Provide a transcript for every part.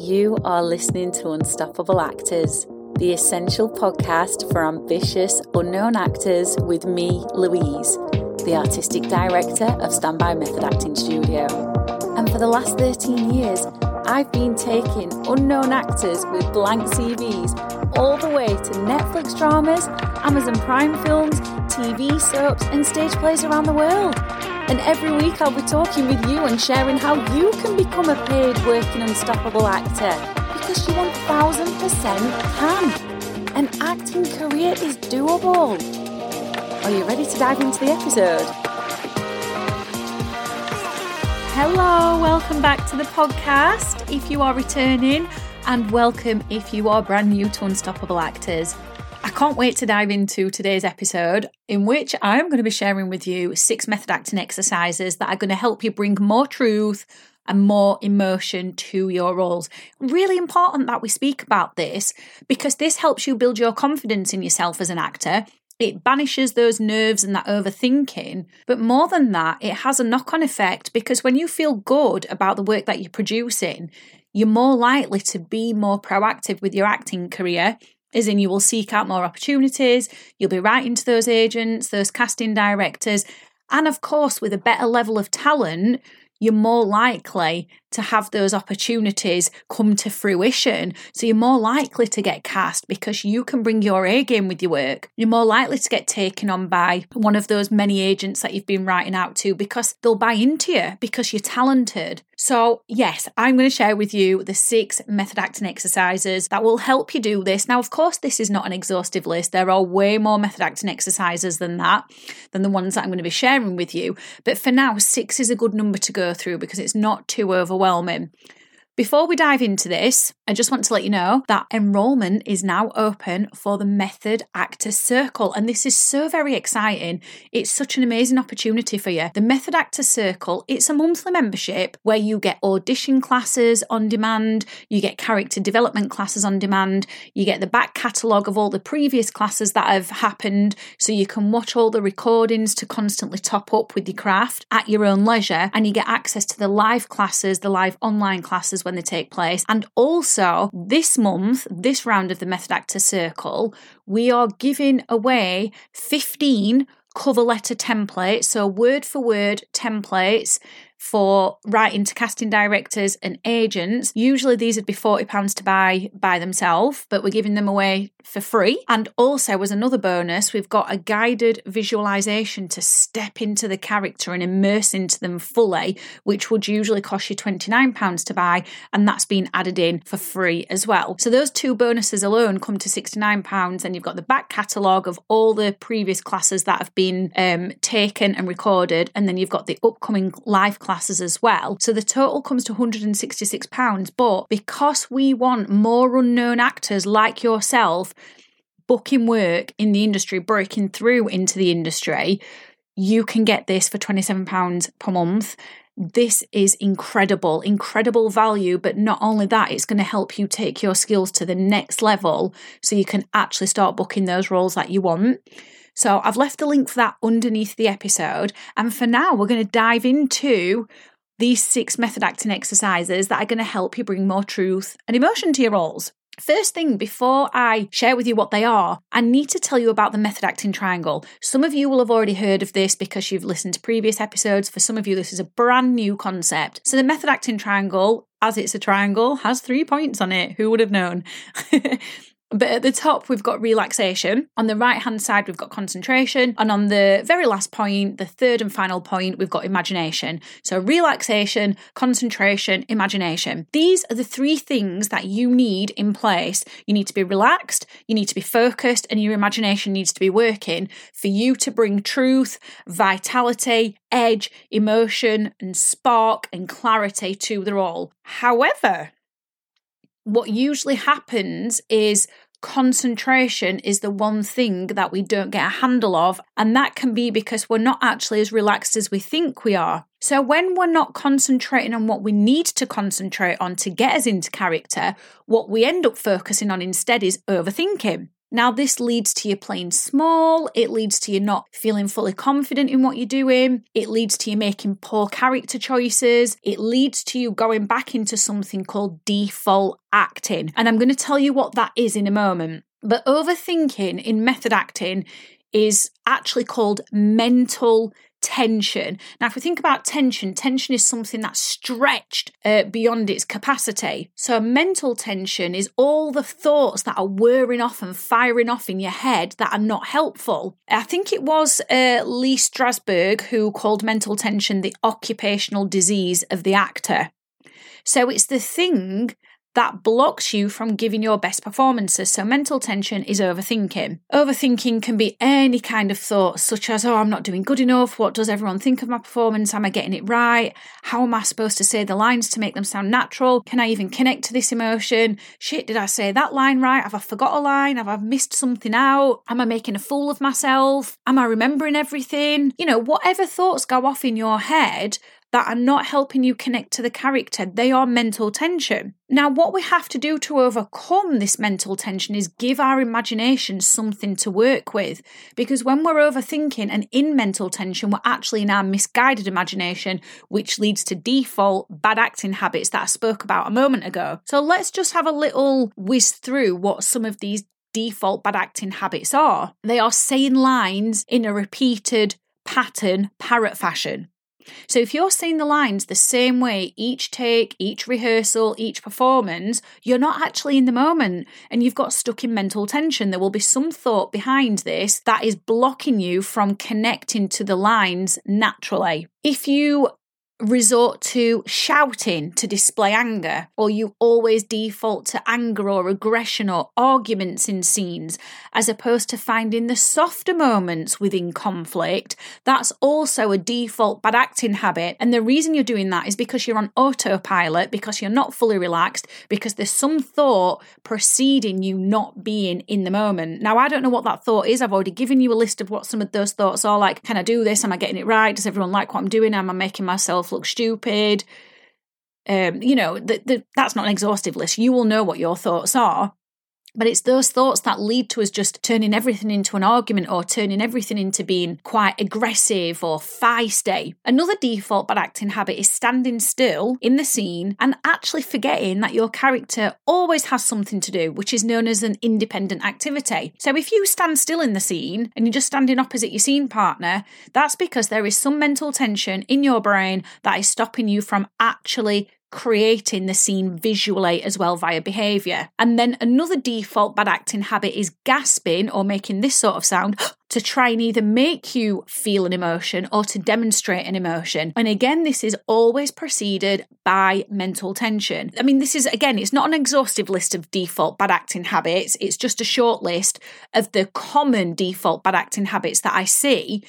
You are listening to Unstoppable Actors, the essential podcast for ambitious, unknown actors with me, Louise, the artistic director of Standby Method Acting Studio. And for the last 13 years, I've been taking unknown actors with blank CVs all the way to Netflix dramas, Amazon Prime films, TV soaps, and stage plays around the world. And every week I'll be talking with you and sharing how you can become a paid working unstoppable actor because you 1000% can. An acting career is doable. Are you ready to dive into the episode? Hello, welcome back to the podcast if you are returning, and welcome if you are brand new to Unstoppable Actors. Can't wait to dive into today's episode, in which I'm going to be sharing with you six method acting exercises that are going to help you bring more truth and more emotion to your roles. Really important that we speak about this because this helps you build your confidence in yourself as an actor. It banishes those nerves and that overthinking. But more than that, it has a knock on effect because when you feel good about the work that you're producing, you're more likely to be more proactive with your acting career is in you will seek out more opportunities, you'll be writing to those agents, those casting directors, and of course, with a better level of talent, you're more likely to have those opportunities come to fruition. So you're more likely to get cast because you can bring your A game with your work. You're more likely to get taken on by one of those many agents that you've been writing out to because they'll buy into you because you're talented. So, yes, I'm going to share with you the six method acting exercises that will help you do this. Now, of course, this is not an exhaustive list. There are way more method acting exercises than that, than the ones that I'm going to be sharing with you. But for now, six is a good number to go through because it's not too overwhelming overwhelming. Before we dive into this, I just want to let you know that enrolment is now open for the Method Actor Circle, and this is so very exciting. It's such an amazing opportunity for you. The Method Actor Circle, it's a monthly membership where you get audition classes on demand, you get character development classes on demand, you get the back catalogue of all the previous classes that have happened, so you can watch all the recordings to constantly top up with your craft at your own leisure, and you get access to the live classes, the live online classes when they take place. And also, this month, this round of the Method Actor Circle, we are giving away 15 cover letter templates, so word for word templates for writing to casting directors and agents. Usually these would be £40 to buy by themselves, but we're giving them away for free. And also, as another bonus, we've got a guided visualization to step into the character and immerse into them fully, which would usually cost you £29 to buy. And that's been added in for free as well. So those two bonuses alone come to £69. And you've got the back catalogue of all the previous classes that have been um, taken and recorded. And then you've got the upcoming live classes as well. So the total comes to £166. But because we want more unknown actors like yourself booking work in the industry, breaking through into the industry, you can get this for £27 per month. This is incredible, incredible value. But not only that, it's going to help you take your skills to the next level so you can actually start booking those roles that you want. So I've left the link for that underneath the episode. And for now, we're going to dive into these six method acting exercises that are going to help you bring more truth and emotion to your roles. First thing, before I share with you what they are, I need to tell you about the method acting triangle. Some of you will have already heard of this because you've listened to previous episodes. For some of you, this is a brand new concept. So, the method acting triangle, as it's a triangle, has three points on it. Who would have known? But at the top, we've got relaxation. On the right hand side, we've got concentration. And on the very last point, the third and final point, we've got imagination. So, relaxation, concentration, imagination. These are the three things that you need in place. You need to be relaxed, you need to be focused, and your imagination needs to be working for you to bring truth, vitality, edge, emotion, and spark and clarity to the role. However, what usually happens is concentration is the one thing that we don't get a handle of. And that can be because we're not actually as relaxed as we think we are. So, when we're not concentrating on what we need to concentrate on to get us into character, what we end up focusing on instead is overthinking. Now, this leads to you playing small, it leads to you not feeling fully confident in what you're doing, it leads to you making poor character choices, it leads to you going back into something called default acting. And I'm going to tell you what that is in a moment. But overthinking in method acting is actually called mental tension. Now, if we think about tension, tension is something that's stretched uh, beyond its capacity. So, mental tension is all the thoughts that are whirring off and firing off in your head that are not helpful. I think it was uh, Lee Strasberg who called mental tension the occupational disease of the actor. So, it's the thing that blocks you from giving your best performances. So, mental tension is overthinking. Overthinking can be any kind of thoughts, such as, oh, I'm not doing good enough. What does everyone think of my performance? Am I getting it right? How am I supposed to say the lines to make them sound natural? Can I even connect to this emotion? Shit, did I say that line right? Have I forgot a line? Have I missed something out? Am I making a fool of myself? Am I remembering everything? You know, whatever thoughts go off in your head, that are not helping you connect to the character. They are mental tension. Now, what we have to do to overcome this mental tension is give our imagination something to work with. Because when we're overthinking and in mental tension, we're actually in our misguided imagination, which leads to default bad acting habits that I spoke about a moment ago. So let's just have a little whiz through what some of these default bad acting habits are. They are saying lines in a repeated pattern, parrot fashion. So if you're saying the lines the same way each take, each rehearsal, each performance, you're not actually in the moment and you've got stuck in mental tension. There will be some thought behind this that is blocking you from connecting to the lines naturally. If you resort to shouting to display anger, or you always default to anger or aggression or arguments in scenes, as opposed to finding the softer moments within conflict, that's also a default bad acting habit. And the reason you're doing that is because you're on autopilot, because you're not fully relaxed, because there's some thought preceding you not being in the moment. Now, I don't know what that thought is. I've already given you a list of what some of those thoughts are like. Can I do this? Am I getting it right? Does everyone like what I'm doing? Am I making myself look stupid. Um, you know, the, the, that's not an exhaustive list. You will know what your thoughts are. But it's those thoughts that lead to us just turning everything into an argument or turning everything into being quite aggressive or feisty. Another default bad acting habit is standing still in the scene and actually forgetting that your character always has something to do, which is known as an independent activity. So if you stand still in the scene and you're just standing opposite your scene partner, that's because there is some mental tension in your brain that is stopping you from actually creating the scene visually as well via behavior. And then another default bad acting habit is gasping or making this sort of sound to try and either make you feel an emotion or to demonstrate an emotion. And again, this is always preceded by mental tension. I mean, this is again, it's not an exhaustive list of default bad acting habits, it's just a short list of the common default bad acting habits that I see.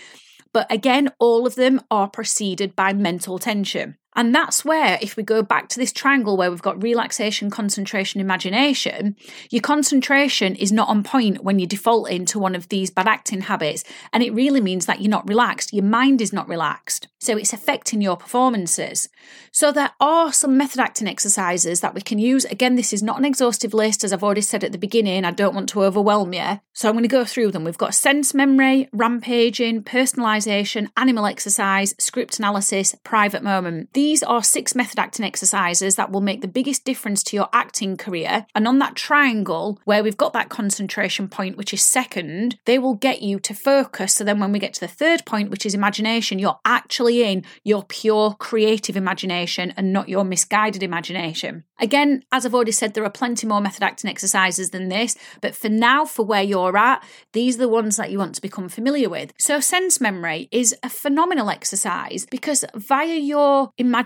But again, all of them are preceded by mental tension. And that's where, if we go back to this triangle where we've got relaxation, concentration, imagination, your concentration is not on point when you default into one of these bad acting habits. And it really means that you're not relaxed. Your mind is not relaxed. So it's affecting your performances. So there are some method acting exercises that we can use. Again, this is not an exhaustive list, as I've already said at the beginning. I don't want to overwhelm you. So I'm going to go through them. We've got sense memory, rampaging, personalization, animal exercise, script analysis, private moment. These are six method acting exercises that will make the biggest difference to your acting career. And on that triangle, where we've got that concentration point, which is second, they will get you to focus. So then when we get to the third point, which is imagination, you're actually in your pure creative imagination and not your misguided imagination. Again, as I've already said, there are plenty more method acting exercises than this, but for now, for where you're at, these are the ones that you want to become familiar with. So, sense memory is a phenomenal exercise because via your imagination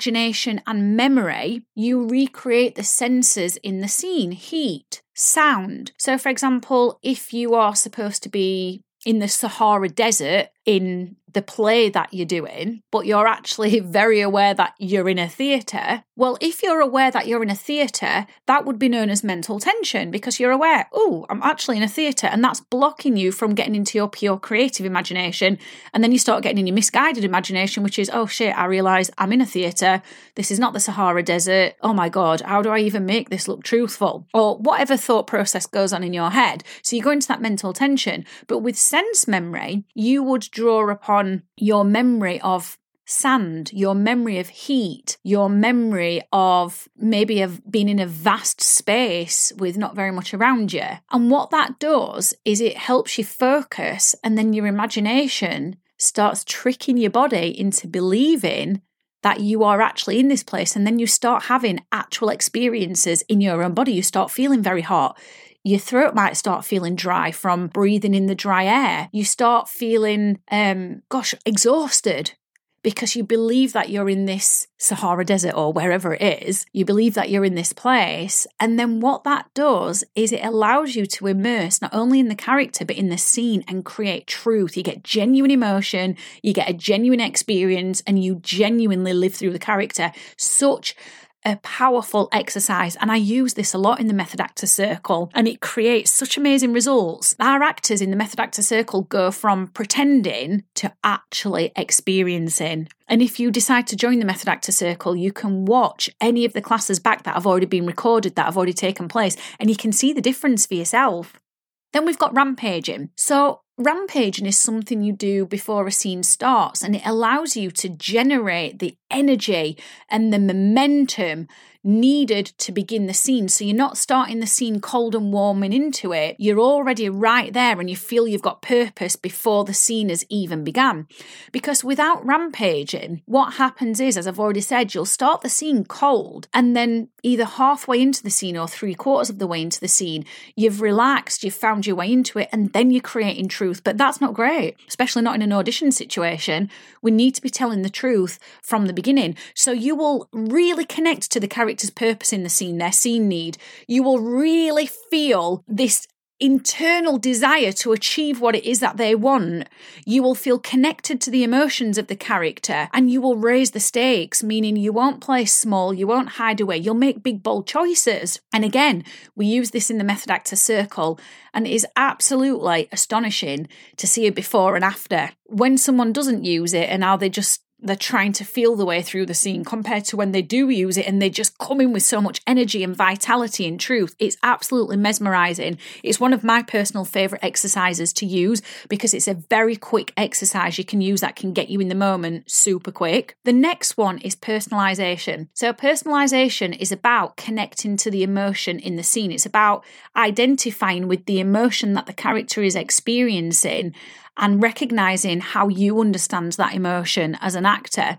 and memory, you recreate the senses in the scene heat, sound. So, for example, if you are supposed to be in the Sahara Desert in the play that you're doing, but you're actually very aware that you're in a theatre, well, if you're aware that you're in a theatre, that would be known as mental tension because you're aware, oh, I'm actually in a theatre, and that's blocking you from getting into your pure creative imagination. And then you start getting in your misguided imagination, which is, oh shit, I realise I'm in a theatre. This is not the Sahara Desert. Oh my God, how do I even make this look truthful? Or whatever thought process goes on in your head. So you go into that mental tension. But with sense memory, you would draw upon your memory of sand, your memory of heat, your memory of maybe of being in a vast space with not very much around you. And what that does is it helps you focus, and then your imagination starts tricking your body into believing that you are actually in this place. And then you start having actual experiences in your own body. You start feeling very hot. Your throat might start feeling dry from breathing in the dry air. You start feeling, um, gosh, exhausted because you believe that you're in this Sahara Desert or wherever it is. You believe that you're in this place. And then what that does is it allows you to immerse not only in the character, but in the scene and create truth. You get genuine emotion, you get a genuine experience, and you genuinely live through the character. Such a powerful exercise. And I use this a lot in the Method Actor Circle, and it creates such amazing results. Our actors in the Method Actor Circle go from pretending to actually experiencing. And if you decide to join the Method Actor Circle, you can watch any of the classes back that have already been recorded, that have already taken place, and you can see the difference for yourself. Then we've got rampaging. So, rampaging is something you do before a scene starts, and it allows you to generate the energy and the momentum needed to begin the scene. So you're not starting the scene cold and warming into it. You're already right there and you feel you've got purpose before the scene has even begun. Because without rampaging, what happens is, as I've already said, you'll start the scene cold and then either halfway into the scene or three quarters of the way into the scene, you've relaxed, you've found your way into it, and then you're creating truth. But that's not great, especially not in an audition situation. We need to be telling the truth from the beginning. So you will really connect to the character's purpose in the scene, their scene need. You will really feel this internal desire to achieve what it is that they want, you will feel connected to the emotions of the character and you will raise the stakes, meaning you won't play small, you won't hide away, you'll make big, bold choices. And again, we use this in the method actor circle, and it is absolutely astonishing to see it before and after. When someone doesn't use it and how they just they're trying to feel the way through the scene compared to when they do use it and they just come in with so much energy and vitality and truth. It's absolutely mesmerizing. It's one of my personal favorite exercises to use because it's a very quick exercise you can use that can get you in the moment super quick. The next one is personalization. So, personalization is about connecting to the emotion in the scene, it's about identifying with the emotion that the character is experiencing and recognizing how you understand that emotion as an actor.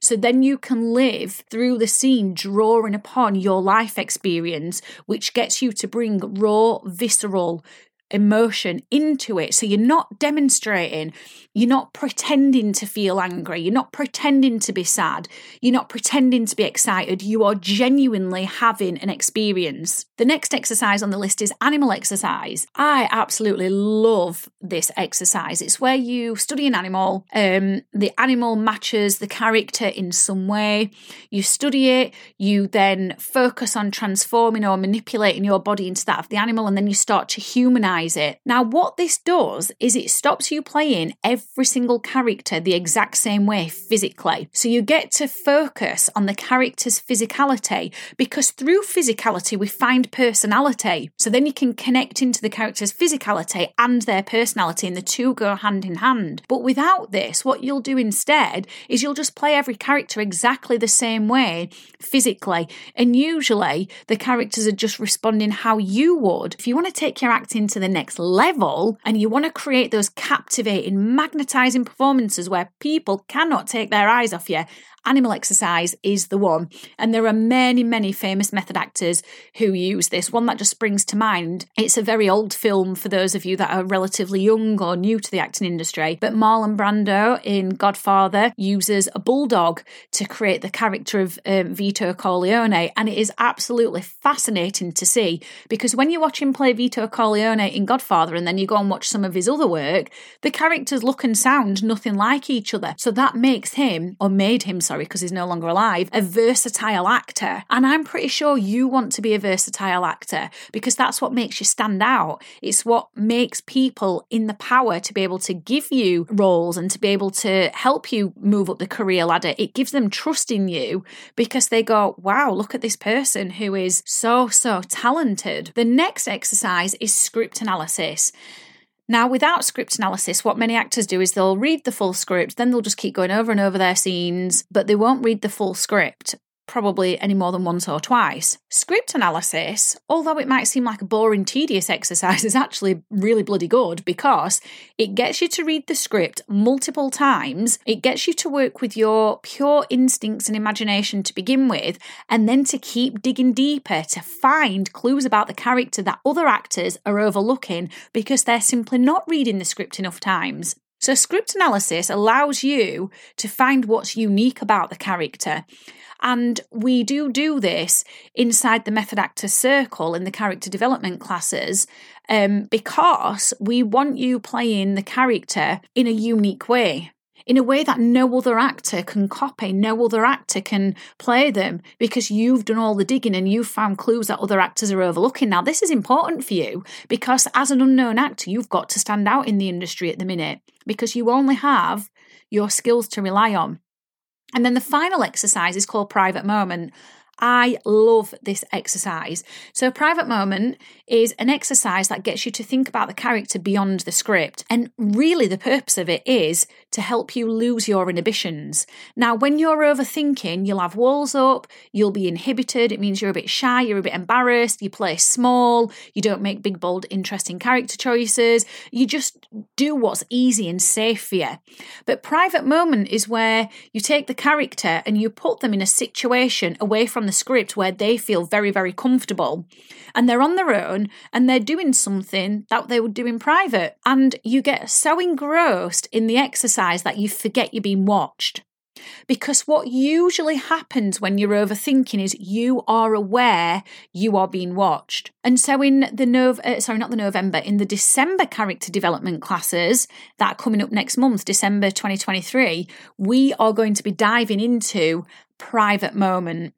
So then you can live through the scene, drawing upon your life experience, which gets you to bring raw, visceral, emotion into it. So you're not demonstrating, you're not pretending to feel angry, you're not pretending to be sad, you're not pretending to be excited. You are genuinely having an experience. The next exercise on the list is animal exercise. I absolutely love this exercise. It's where you study an animal, um, the animal matches the character in some way. You study it, you then focus on transforming or manipulating your body into that of the animal, and then you start to humanize it. Now, what this does is it stops you playing every single character the exact same way physically. So you get to focus on the character's physicality because through physicality we find personality. So then you can connect into the character's physicality and their personality, and the two go hand in hand. But without this, what you'll do instead is you'll just play every character exactly the same way physically. And usually the characters are just responding how you would. If you want to take your acting to the the next level and you want to create those captivating, magnetizing performances where people cannot take their eyes off you, animal exercise is the one. And there are many, many famous method actors who use this. One that just springs to mind. It's a very old film for those of you that are relatively young or new to the acting industry. But Marlon Brando in Godfather uses a bulldog to create the character of um, Vito Corleone. And it is absolutely fascinating to see because when you watch him play Vito Corleone in Godfather and then you go and watch some of his other work, the characters look and sound nothing like each other. So that makes him, or made him, sorry, because he's no longer alive, a versatile actor. And I'm pretty sure you want to be a versatile actor because that's what makes you stand out. It's what makes people in the power to be able to give you roles and to be able to help you move up the career ladder. It gives them trust in you because they go, wow, look at this person who is so, so talented. The next exercise is script analysis. Now, without script analysis, what many actors do is they'll read the full script, then they'll just keep going over and over their scenes, but they won't read the full script probably any more than once or twice. Script analysis, although it might seem like a boring, tedious exercise, is actually really bloody good because it gets you to read the script multiple times. It gets you to work with your pure instincts and imagination to begin with, and then to keep digging deeper to find clues about the character that other actors are overlooking because they're simply not reading the script enough times. So, script analysis allows you to find what's unique about the character and we do do this inside the method actor circle in the character development classes um, because we want you playing the character in a unique way in a way that no other actor can copy, no other actor can play them because you've done all the digging and you've found clues that other actors are overlooking. Now, this is important for you because as an unknown actor, you've got to stand out in the industry at the minute because you only have your skills to rely on. And then the final exercise is called private moment. I love this exercise. So, private moment is an exercise that gets you to think about the character beyond the script. And really, the purpose of it is to help you lose your inhibitions. Now, when you're overthinking, you'll have walls up, you'll be inhibited. It means you're a bit shy, you're a bit embarrassed, you play small, you don't make big, bold, interesting character choices. You just do what's easy and safe for you. But private moment is where you take the character and you put them in a situation away from the script where they feel very, very comfortable and they're on their own and they're doing something that they would do in private. And you get so engrossed in the exercise that you forget you're being watched. Because what usually happens when you're overthinking is you are aware you are being watched. And so in the Nov uh, sorry not the November in the December character development classes that are coming up next month December 2023 we are going to be diving into private moment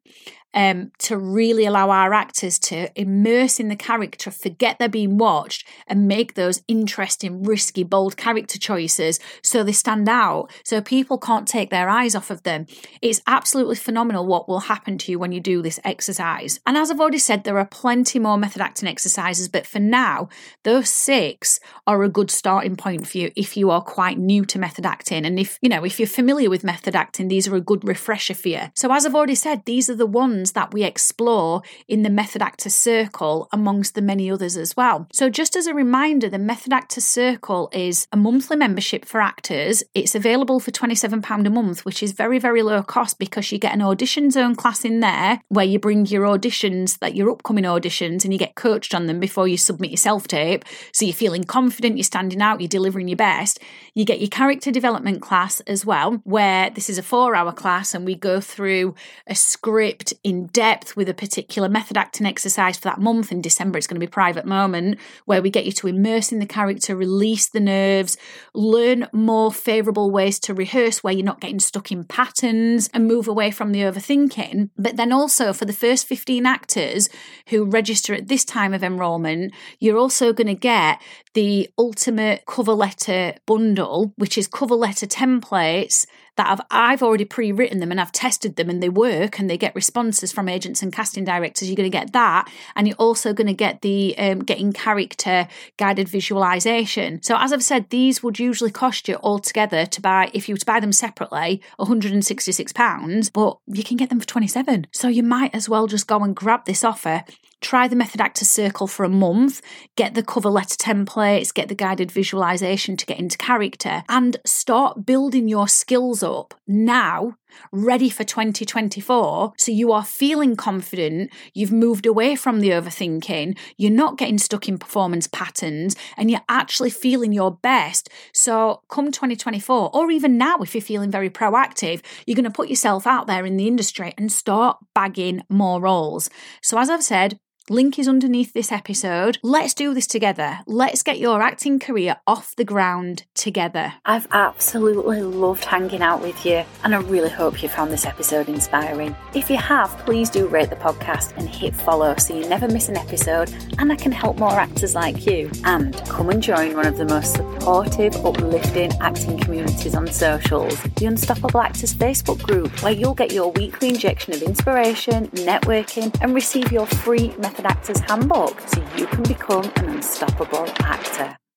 um, to really allow our actors to immerse in the character, forget they're being watched, and make those interesting, risky, bold character choices so they stand out, so people can't take their eyes off of them. It's absolutely phenomenal what will happen to you when you do this exercise. And as I've already said, there are plenty more method acting exercises, but for now, those six are a good starting point for you if you are quite new to method acting. And if you know, if you're familiar with method acting, these are a good refresher for you. So, as I've already said, these are the ones that we explore in the Method Actor Circle, amongst the many others as well. So, just as a reminder, the Method Actor Circle is a monthly membership for actors. It's available for £27 a month, which is very, very low cost because you get an audition zone class in there where you bring your auditions, that your upcoming auditions, and you get coached on them before you submit your self tape. So, you're feeling confident, you're standing out, you're delivering your best. You get your character development class as well, where this is a four hour class and we go through a script in depth with a particular method acting exercise for that month. In December, it's going to be private moment where we get you to immerse in the character, release the nerves, learn more favourable ways to rehearse where you're not getting stuck in patterns and move away from the overthinking. But then also for the first 15 actors who register at this time of enrolment, you're also going to get the ultimate cover letter bundle, which is cover letter templates that I've, I've already pre written them and I've tested them and they work and they get responses from agents and casting directors. You're going to get that. And you're also going to get the um, getting character guided visualization. So, as I've said, these would usually cost you altogether to buy, if you were to buy them separately, £166, but you can get them for 27 So, you might as well just go and grab this offer try the Method Actor Circle for a month, get the cover letter templates, get the guided visualization to get into character, and start building your skills up now ready for 2024. So you are feeling confident, you've moved away from the overthinking, you're not getting stuck in performance patterns, and you're actually feeling your best. So come 2024, or even now, if you're feeling very proactive, you're going to put yourself out there in the industry and start bagging more roles. So as I've said, Link is underneath this episode. Let's do this together. Let's get your acting career off the ground together. I've absolutely loved hanging out with you, and I really hope you found this episode inspiring. If you have, please do rate the podcast and hit follow so you never miss an episode, and I can help more actors like you. And come and join one of the most supportive, uplifting acting communities on socials, the Unstoppable Actors Facebook group, where you'll get your weekly injection of inspiration, networking, and receive your free method Actors Handbook so you can become an unstoppable actor.